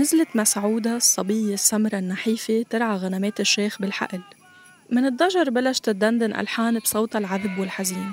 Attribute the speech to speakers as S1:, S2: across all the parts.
S1: نزلت مسعودة الصبية السمرة النحيفة ترعى غنمات الشيخ بالحقل. من الضجر بلشت تدندن ألحان بصوتها العذب والحزين.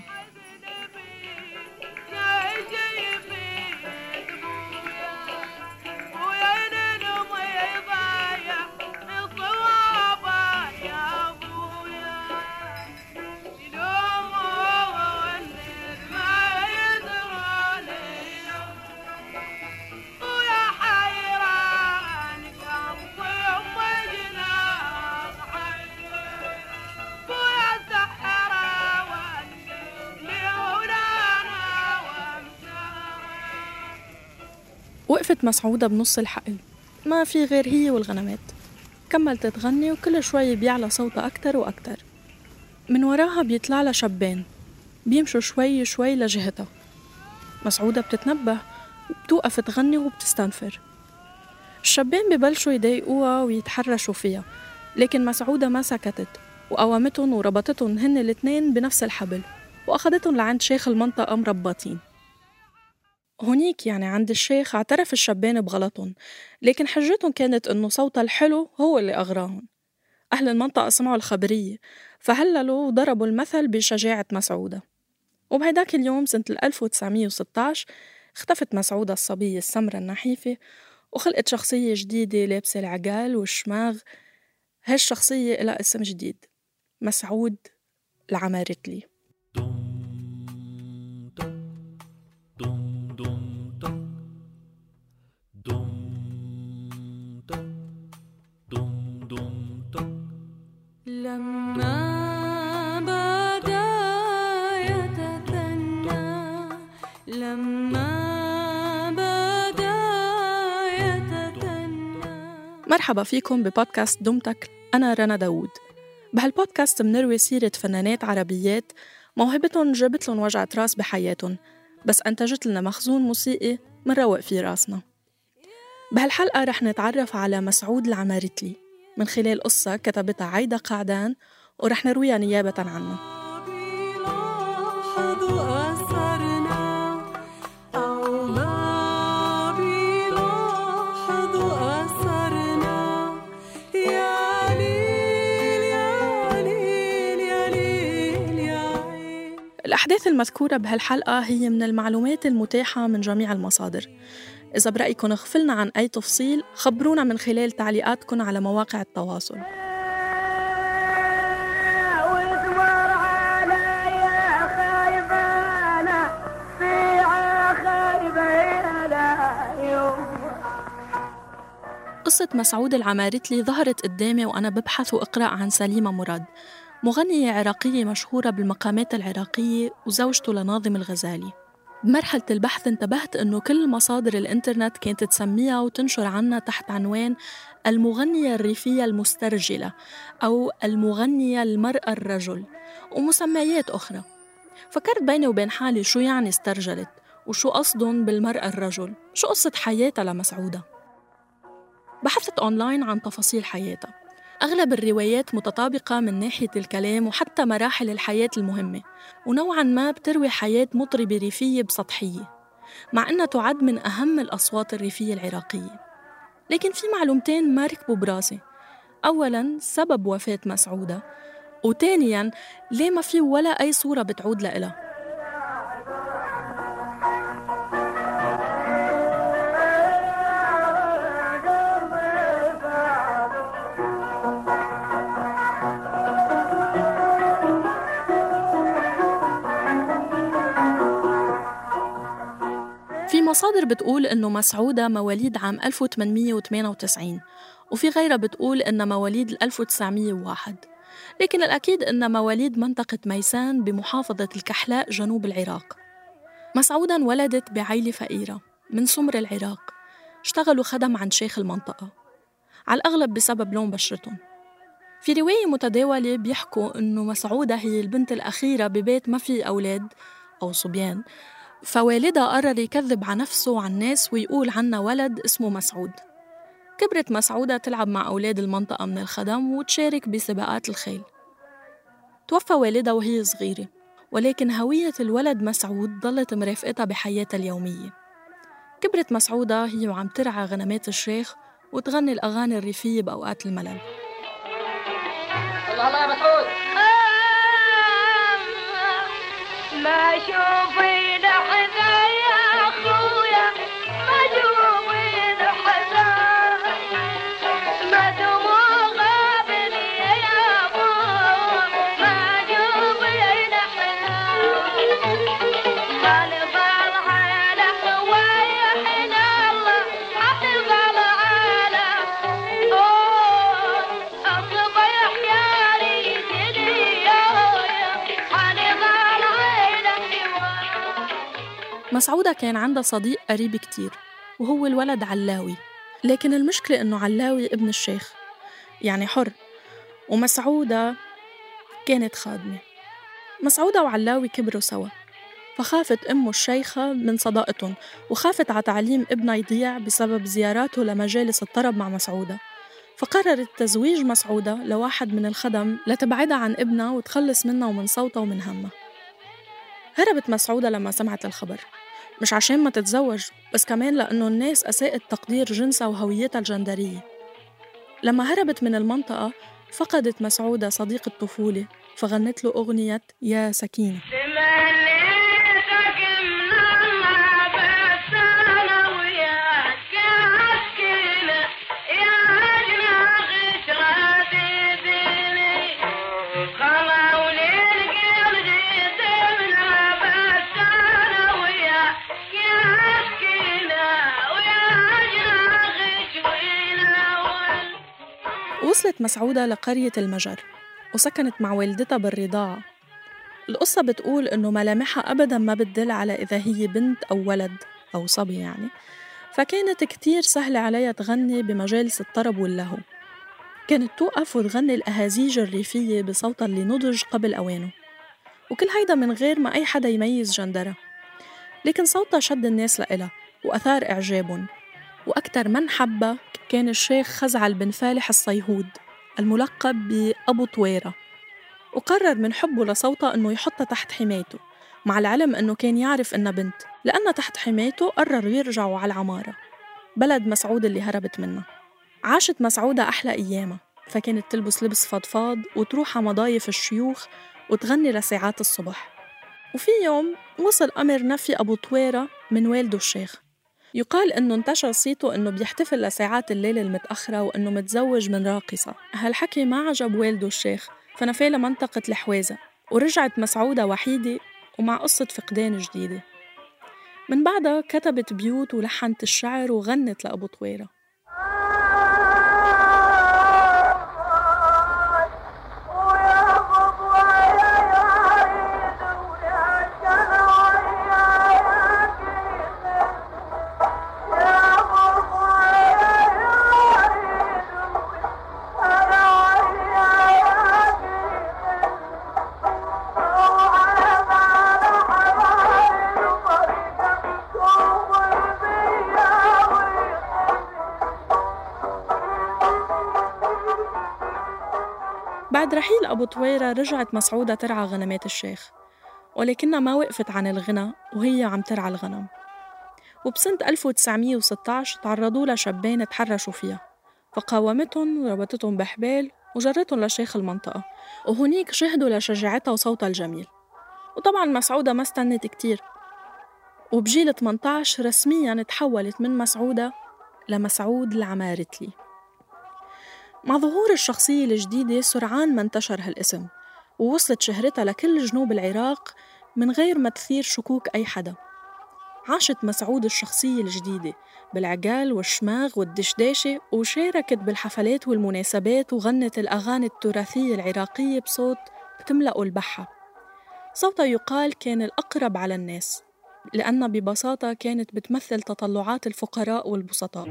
S1: مسعودة بنص الحقل. ما في غير هي والغنمات. كملت تغني وكل شوي بيعلى صوتها أكتر وأكتر. من وراها بيطلع لها شبان. بيمشوا شوي شوي لجهتها. مسعودة بتتنبه وبتوقف تغني وبتستنفر. الشبان ببلشوا يضايقوها ويتحرشوا فيها لكن مسعودة ما سكتت وقومتهم وربطتهم هن الاثنين بنفس الحبل وأخذتهم لعند شيخ المنطقة مربطين. هونيك يعني عند الشيخ اعترف الشبان بغلطهم لكن حجتهم كانت إنه صوتها الحلو هو اللي أغراهم. أهل المنطقة سمعوا الخبرية فهللوا وضربوا المثل بشجاعة مسعودة. وبهيداك اليوم سنة 1916 اختفت مسعودة الصبية السمرة النحيفة وخلقت شخصية جديدة لابسة العقال والشماغ. هالشخصية إلها اسم جديد مسعود العمارتلي. مرحبا فيكم ببودكاست دمتك أنا رنا داوود. بهالبودكاست منروي سيرة فنانات عربيات موهبتهم جابت لهم وجعة راس بحياتهم بس أنتجت لنا مخزون موسيقي منروق فيه راسنا. بهالحلقة رح نتعرف على مسعود العمارتلي من خلال قصة كتبتها عايدة قعدان ورح نرويها نيابة عنه. الأحداث المذكورة بهالحلقة هي من المعلومات المتاحة من جميع المصادر. إذا برأيكم غفلنا عن أي تفصيل خبرونا من خلال تعليقاتكم على مواقع التواصل. قصة مسعود العمارتلي ظهرت قدامي وأنا ببحث وأقرأ عن سليمة مراد. مغنية عراقية مشهورة بالمقامات العراقية وزوجته لناظم الغزالي. بمرحلة البحث انتبهت أنه كل مصادر الإنترنت كانت تسميها وتنشر عنها تحت عنوان المغنية الريفية المسترجلة أو المغنية المرأة الرجل ومسميات أخرى. فكرت بيني وبين حالي شو يعني استرجلت وشو قصدهم بالمرأة الرجل؟ شو قصة حياتها لمسعودة؟ بحثت أونلاين عن تفاصيل حياتها. أغلب الروايات متطابقة من ناحية الكلام وحتى مراحل الحياة المهمة ونوعا ما بتروي حياة مطربة ريفية بسطحية مع أنها تعد من أهم الأصوات الريفية العراقية. لكن في معلومتين ما ركبوا براسي. أولا سبب وفاة مسعودة وثانيا ليه ما في ولا أي صورة بتعود لإلها؟ مصادر بتقول إنه مسعودة مواليد عام 1898 وفي غيرها بتقول إنها مواليد 1901 لكن الأكيد إنها مواليد منطقة ميسان بمحافظة الكحلاء جنوب العراق. مسعودة انولدت بعيلة فقيرة من سمر العراق. اشتغلوا خدم عند شيخ المنطقة. على الأغلب بسبب لون بشرتهم. في رواية متداولة بيحكوا إنه مسعودة هي البنت الأخيرة ببيت ما في أولاد أو صبيان فوالدها قرر يكذب على نفسه وعن الناس ويقول عنا ولد اسمه مسعود. كبرت مسعودة تلعب مع أولاد المنطقة من الخدم وتشارك بسباقات الخيل. توفى والدها وهي صغيرة ولكن هوية الولد مسعود ضلت مرافقتها بحياتها اليومية. كبرت مسعودة هي وعم ترعى غنمات الشيخ وتغني الأغاني الريفية بأوقات الملل.
S2: الله الله يا مسعود. ما شوفي لحظة
S1: مسعودة كان عندها صديق قريب كتير وهو الولد علاوي. لكن المشكلة إنه علاوي ابن الشيخ يعني حر. ومسعودة كانت خادمة. مسعودة وعلاوي كبروا سوا فخافت أمه الشيخة من صداقتهم وخافت على تعليم ابنها يضيع بسبب زياراته لمجالس الطرب مع مسعودة. فقررت تزويج مسعودة لواحد من الخدم لتبعدها عن ابنها وتخلص منها ومن صوتها ومن همها. هربت مسعودة لما سمعت الخبر. مش عشان ما تتزوج بس كمان لأنه الناس أساءت تقدير جنسها وهويتها الجندرية. لما هربت من المنطقة فقدت مسعودة صديق الطفولة فغنت له أغنية يا سكينة. وصلت مسعودة لقرية المجر وسكنت مع والدتها بالرضاعة. القصة بتقول إنه ملامحها أبداً ما بتدل على إذا هي بنت أو ولد أو صبي يعني. فكانت كتير سهلة عليها تغني بمجالس الطرب واللهو كانت توقف وتغني الأهازيج الريفية بصوتها اللي نضج قبل أوانه. وكل هيدا من غير ما أي حدا يميز جندرها. لكن صوتها شد الناس لإلها وأثار إعجابهم. وأكتر من حبها كان الشيخ خزعل بن فالح الصيهود الملقب بأبو طويرة. وقرر من حبه لصوتها إنه يحطها تحت حمايته مع العلم إنه كان يعرف إنها بنت لأنها تحت حمايته قرروا يرجعوا على العمارة بلد مسعود اللي هربت منها عاشت مسعودة أحلى أيامها فكانت تلبس لبس فضفاض وتروح على مضايف الشيوخ وتغني لساعات الصبح. وفي يوم وصل أمر نفي أبو طويرة من والده الشيخ. يقال إنه انتشر صيته إنه بيحتفل لساعات الليل المتأخرة وإنه متزوج من راقصة. هالحكي ما عجب والده الشيخ فنفاه لمنطقة الحوازة ورجعت مسعودة وحيدة ومع قصة فقدان جديدة. من بعدها كتبت بيوت ولحنت الشعر وغنت لأبو طويرة. رجعت مسعودة ترعى غنمات الشيخ ولكنها ما وقفت عن الغنى وهي عم ترعى الغنم. وبسنة 1916 تعرضوا لها تحرشوا فيها فقاومتهم وربطتهم بحبال وجرتهم لشيخ المنطقة وهنيك شهدوا لشجاعتها وصوتها الجميل. وطبعا مسعودة ما استنت كتير. وبجيل 18 رسميا تحولت من مسعودة لمسعود العمارتلي. مع ظهور الشخصية الجديدة سرعان ما انتشر هالاسم. ووصلت شهرتها لكل جنوب العراق من غير ما تثير شكوك أي حدا. عاشت مسعود الشخصية الجديدة بالعقال والشماغ والدشداشة وشاركت بالحفلات والمناسبات وغنت الأغاني التراثية العراقية بصوت بتملأ البحة. صوتها يقال كان الأقرب على الناس لأنها ببساطة كانت بتمثل تطلعات الفقراء والبسطاء.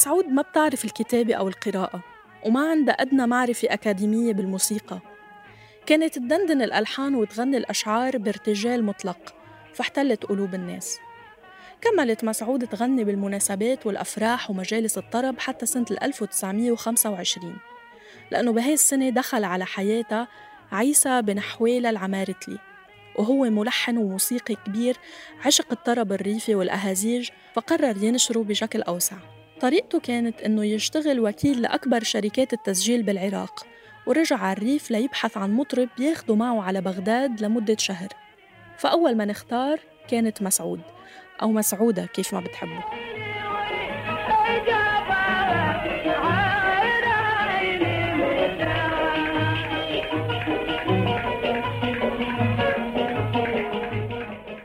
S1: مسعود ما بتعرف الكتابة أو القراءة وما عندها أدنى معرفة أكاديمية بالموسيقى. كانت تدندن الألحان وتغني الأشعار بارتجال مطلق فاحتلت قلوب الناس. كملت مسعود تغني بالمناسبات والأفراح ومجالس الطرب حتى سنة 1925 لأنه بهي السنة دخل على حياتها عيسى بن حويلة العمارتلي وهو ملحن وموسيقي كبير عشق الطرب الريفي والأهازيج فقرر ينشره بشكل أوسع. طريقته كانت إنه يشتغل وكيل لأكبر شركات التسجيل بالعراق ورجع على الريف ليبحث عن مطرب ياخده معه على بغداد لمدة شهر. فأول ما نختار كانت مسعود أو مسعودة كيف ما بتحبوا.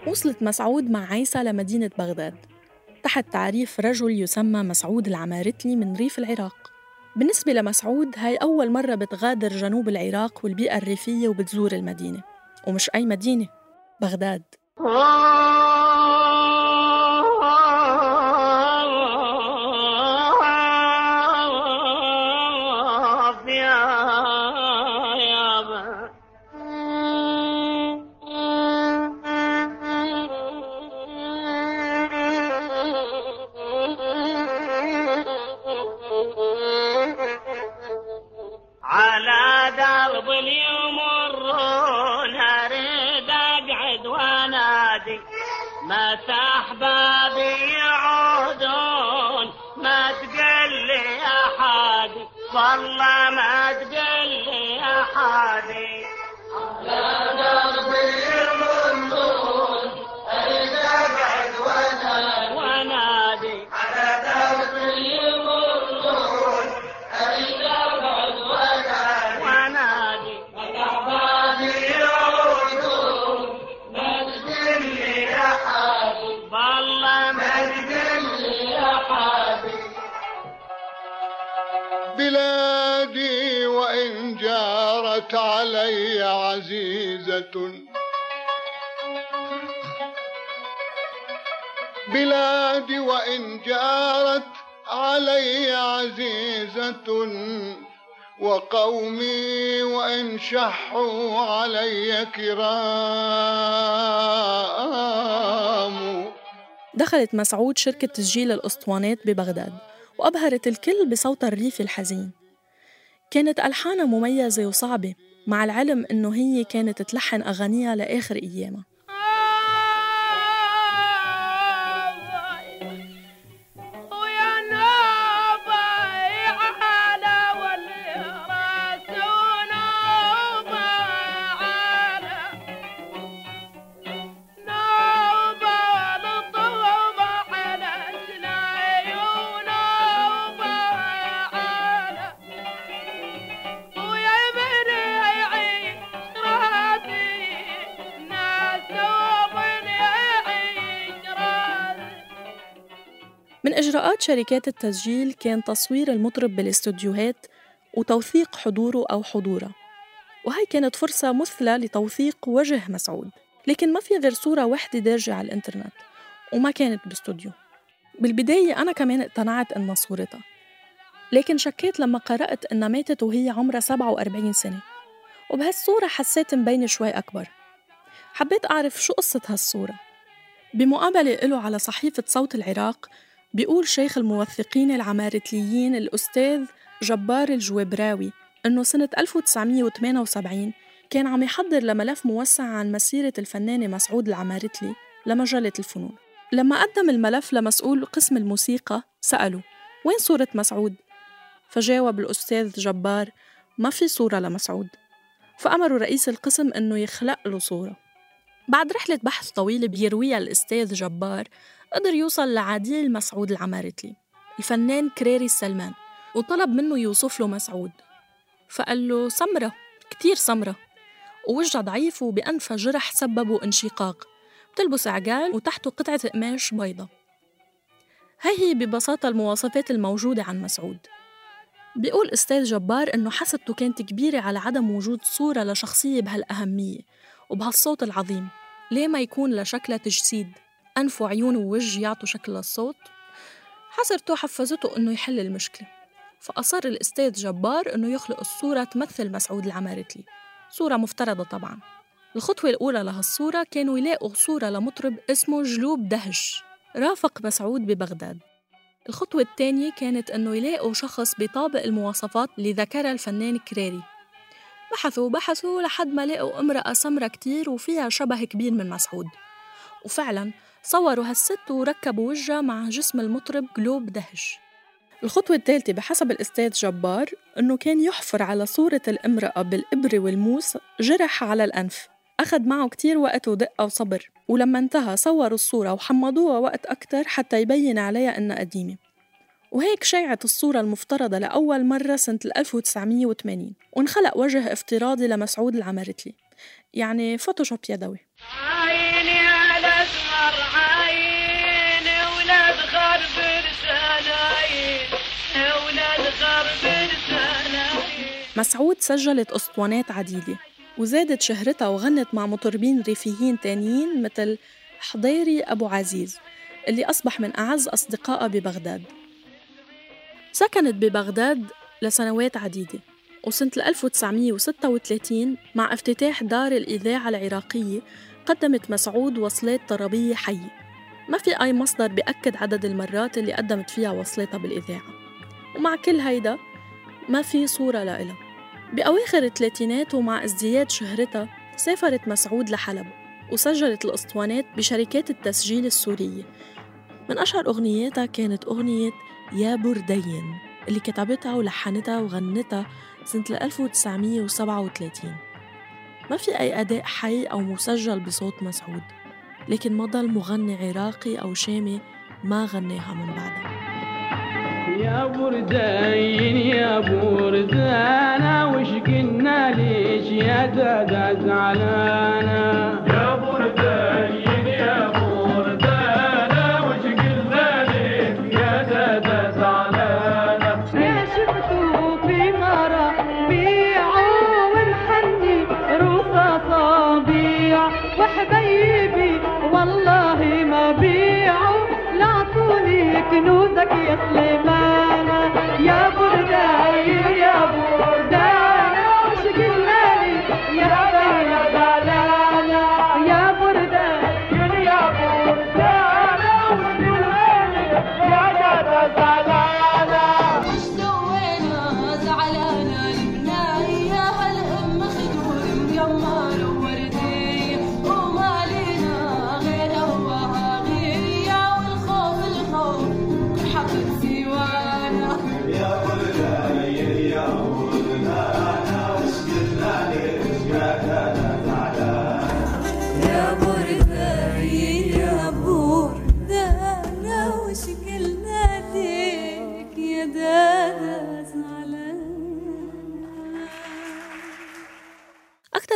S1: وصلت مسعود مع عيسى لمدينة بغداد. تحت تعريف رجل يسمى مسعود العمارتلي من ريف العراق. بالنسبة لمسعود هاي أول مرة بتغادر جنوب العراق والبيئة الريفية وبتزور المدينة. ومش أي مدينة بغداد.
S2: والله
S3: علي عزيزة. بلادي وإن جارت علي عزيزة. وقومي وإن شحوا علي كرام.
S1: دخلت مسعود شركة تسجيل الأسطوانات ببغداد وأبهرت الكل بصوتها الريفي الحزين. كانت ألحانها مميزة وصعبة مع العلم إنه هي كانت تلحن أغانيها لآخر أيامها. شركات التسجيل كان تصوير المطرب بالاستوديوهات وتوثيق حضوره أو حضورها وهي كانت فرصة مثلى لتوثيق وجه مسعود. لكن ما في غير صورة واحدة دارجة على الإنترنت وما كانت باستوديو. بالبداية أنا كمان اقتنعت إنها صورتها لكن شكيت لما قرأت إنها ماتت وهي عمرها 47 سنة. وبهالصورة حسيت مبينة شوي أكبر. حبيت أعرف شو قصة هالصورة. بمقابلة له على صحيفة صوت العراق بيقول شيخ الموثقين العمارتليين الأستاذ جبار الجويبراوي إنه سنة 1978 كان عم يحضر لملف موسع عن مسيرة الفنانة مسعود العمارتلي لمجلة الفنون. لما قدم الملف لمسؤول قسم الموسيقى سأله وين صورة مسعود؟ فجاوب الأستاذ جبار ما في صورة لمسعود. فأمروا رئيس القسم إنه يخلق له صورة. بعد رحلة بحث طويلة بيرويها الأستاذ جبار قدر يوصل لعديل مسعود العمارتلي الفنان كريري السلمان وطلب منه يوصف له مسعود. فقال له سمرة كتير سمرة. ووجهها ضعيف وبأنفها جرح سببوا انشقاق بتلبس عقال وتحته قطعة قماش بيضة. هاي هي ببساطة المواصفات الموجودة عن مسعود. بيقول أستاذ جبار إنه حسدته كانت كبيرة على عدم وجود صورة لشخصية بهالأهمية وبهالصوت العظيم. ليه ما يكون لشكلها تجسيد؟ أنف وعيون ووجه يعطوا شكل للصوت؟ حسرته حفزته إنه يحل المشكلة. فأصر الأستاذ جبار إنه يخلق الصورة تمثل مسعود العمارتلي صورة مفترضة طبعاً. الخطوة الأولى لهالصورة كانوا يلاقوا صورة لمطرب اسمه جلوب دهش رافق مسعود ببغداد. الخطوة الثانية كانت أنه يلاقوا شخص بيطابق المواصفات اللي ذكرها الفنان كراري. بحثوا بحثوا لحد ما لقوا امرأة سمرة كتير وفيها شبه كبير من مسعود. وفعلا صوروا هالست وركبوا وجهها مع جسم المطرب قلوب دهش. الخطوة الثالثة بحسب الأستاذ جبار أنه كان يحفر على صورة الامرأة بالإبرة والموس جرح على الأنف. أخذ معه كتير وقت ودقة وصبر. ولما انتهى صوروا الصورة وحمضوها وقت أكتر حتى يبين عليها إنها قديمة. وهيك شيعت الصورة المفترضة لأول مرة سنة 1980 وانخلق وجه افتراضي لمسعود العمرتلي يعني فوتوشوب يدوي
S2: عيني على أسمر عيني ولاد غرب رسالاين ولاد غرب رسالاين
S1: مسعود سجلت أسطوانات عديدة وزادت شهرتها وغنت مع مطربين ريفيين تانيين مثل حضيري أبو عزيز اللي أصبح من أعز أصدقائها ببغداد. سكنت ببغداد لسنوات عديدة وسنة 1936 مع افتتاح دار الإذاعة العراقية قدمت مسعود وصلات طربية حية. ما في أي مصدر بيأكد عدد المرات اللي قدمت فيها وصلاتها بالإذاعة. ومع كل هيدا ما في صورة لإلها بأواخر الثلاثينات ومع ازدياد شهرتها سافرت مسعود لحلب وسجلت الأسطوانات بشركات التسجيل السورية. من أشهر أغنياتها كانت أغنية يا بردين اللي كتبتها ولحنتها وغنتها سنة 1937 ما في أي أداء حي أو مسجل بصوت مسعود لكن ما ضل مغني عراقي أو شامي ما غناها من بعدها
S4: يا بردين يا بردانا وش قلنا ليش يا دادا زعلانا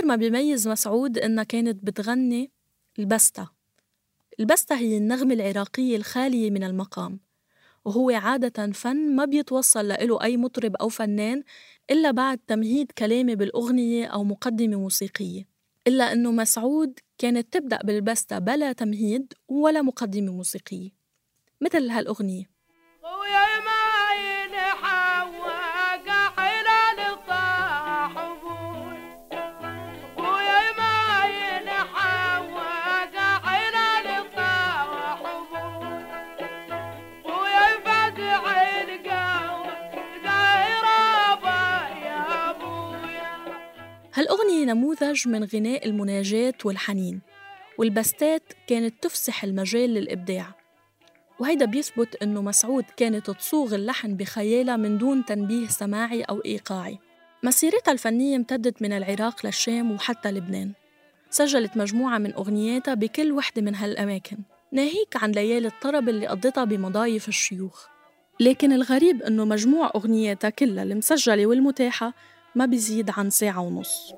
S5: ما
S1: بيميز مسعود إنها كانت بتغني البستا البستا هي النغمة العراقية الخالية من المقام وهو عادة فن ما بيتوصل له أي مطرب أو فنان إلا بعد تمهيد كلامي بالأغنية أو مقدمة موسيقية إلا أنه مسعود كانت تبدأ بالبستا بلا تمهيد ولا مقدمة موسيقية مثل هالأغنية. هالأغنية نموذج من غناء المناجات والحنين والبستات كانت تفسح المجال للإبداع. وهيدا بيثبت إنه مسعود كانت تصوغ اللحن بخيالها من دون تنبيه سماعي أو إيقاعي. مسيرتها الفنية امتدت من العراق للشام وحتى لبنان. سجلت مجموعة من أغنياتها بكل وحدة من هالأماكن ناهيك عن ليالي الطرب اللي قضتها بمضايف الشيوخ. لكن الغريب إنه مجموع أغنياتها كلها المسجلة والمتاحة ما بيزيد عن ساعة ونص.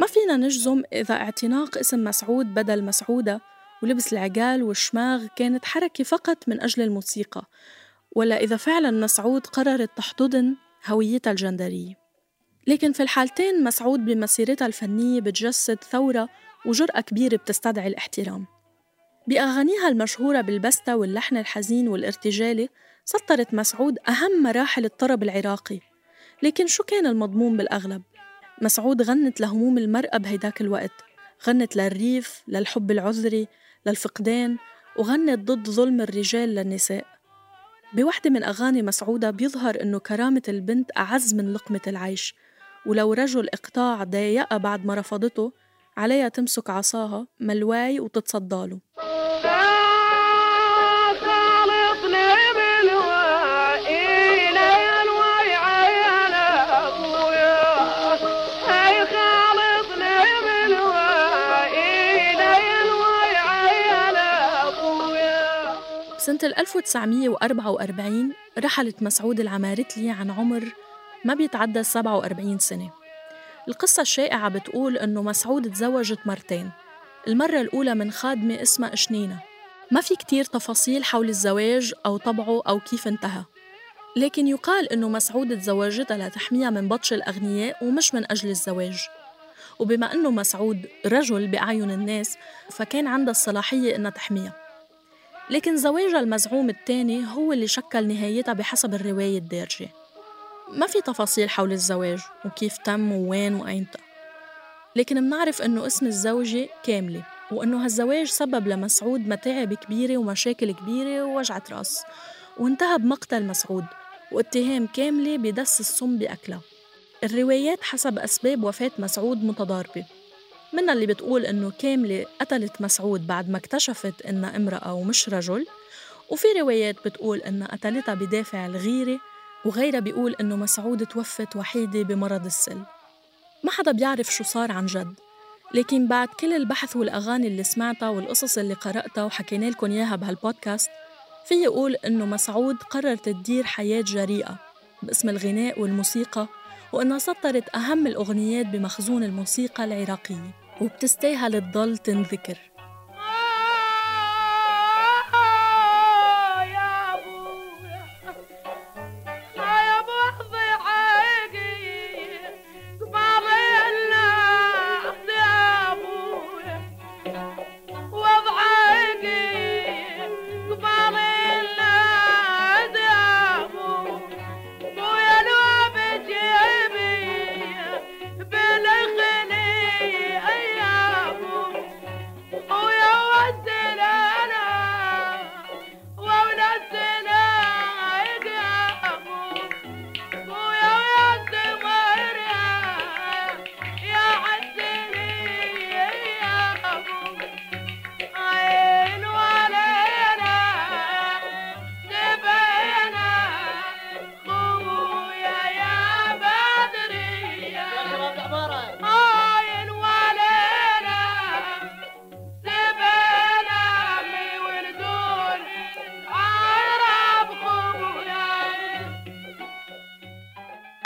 S1: ما فينا نجزم إذا اعتناق اسم مسعود بدل مسعودة ولبس العقال والشماغ كانت حركة فقط من أجل الموسيقى ولا إذا فعلا مسعود قررت تحتضن هويتها الجندرية. لكن في الحالتين مسعود بمسيرتها الفنية بتجسد ثورة وجرأة كبيرة بتستدعي الاحترام. بأغانيها المشهورة بالبستة واللحن الحزين والارتجالي سطرت مسعود أهم مراحل الطرب العراقي. لكن شو كان المضمون بالأغلب؟ مسعود غنت لهموم المرأة بهيداك الوقت. غنت للريف، للحب العذري، للفقدان وغنت ضد ظلم الرجال للنساء. بوحدة من أغاني مسعودة بيظهر إنه كرامة البنت أعز من لقمة العيش. ولو رجل إقطاع ضايقها بعد ما رفضته عليها تمسك عصاها ملواي وتتصدى له
S2: خالطني بالوائي ليل ويعين ابويا هاي خالطني بالوائي ليل ويعين ابويا
S1: بسنة 1944 رحلت مسعود العمارتلي عن عمر ما بيتعدى 47 سنة. القصة الشائعة بتقول إنه مسعود تزوجت مرتين. المرة الأولى من خادمة اسمها شنينة ما في كتير تفاصيل حول الزواج أو طبعه أو كيف انتهى. لكن يقال إنه مسعود تزوجتها لتحميها من بطش الأغنياء ومش من أجل الزواج. وبما إنه مسعود رجل بأعين الناس فكان عندها الصلاحية إنها تحميها. لكن زواجها المزعوم الثاني هو اللي شكل نهايتها بحسب الرواية الدارجة. ما في تفاصيل حول الزواج وكيف تم ووين وأيمتى لكن منعرف إنه اسم الزوجة كاملة وإنه هالزواج سبب لمسعود متاعب كبيرة ومشاكل كبيرة ووجعة راس. وانتهى بمقتل مسعود واتهام كاملة بدس السم بأكلها. الروايات حسب أسباب وفاة مسعود متضاربة. منها اللي بتقول إنه كاملة قتلت مسعود بعد ما اكتشفت إنها امرأة ومش رجل وفي روايات بتقول إنها قتلتها بدافع الغيرة وغيرها بيقول إنه مسعود توفت وحيدة بمرض السل. ما حدا بيعرف شو صار عن جد. لكن بعد كل البحث والأغاني اللي سمعتها والقصص اللي قرأتها وحكينا لكم إياها بهالبودكاست في أقول إنه مسعود قررت تدير حياة جريئة باسم الغناء والموسيقى وإنها سطرت أهم الأغنيات بمخزون الموسيقى العراقية وبتستاهل تضل تنذكر.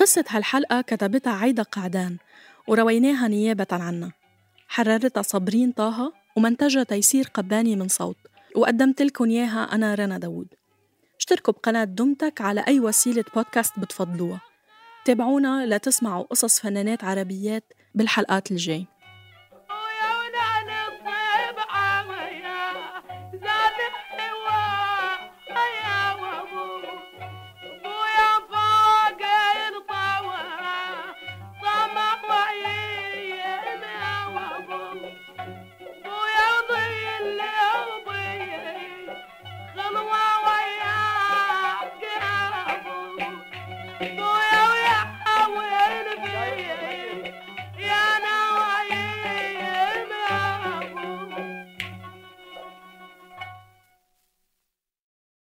S1: قصة هالحلقة كتبتها عايدة قعدان ورويناها نيابة عنها. حررتها صابرين طه ومنتجها تيسير قباني من صوت. وقدمت لكم إياها أنا رنا داوود. اشتركوا بقناة دمتك على أي وسيلة بودكاست بتفضلوها. تابعونا لتسمعوا قصص فنانات عربيات بالحلقات الجاي.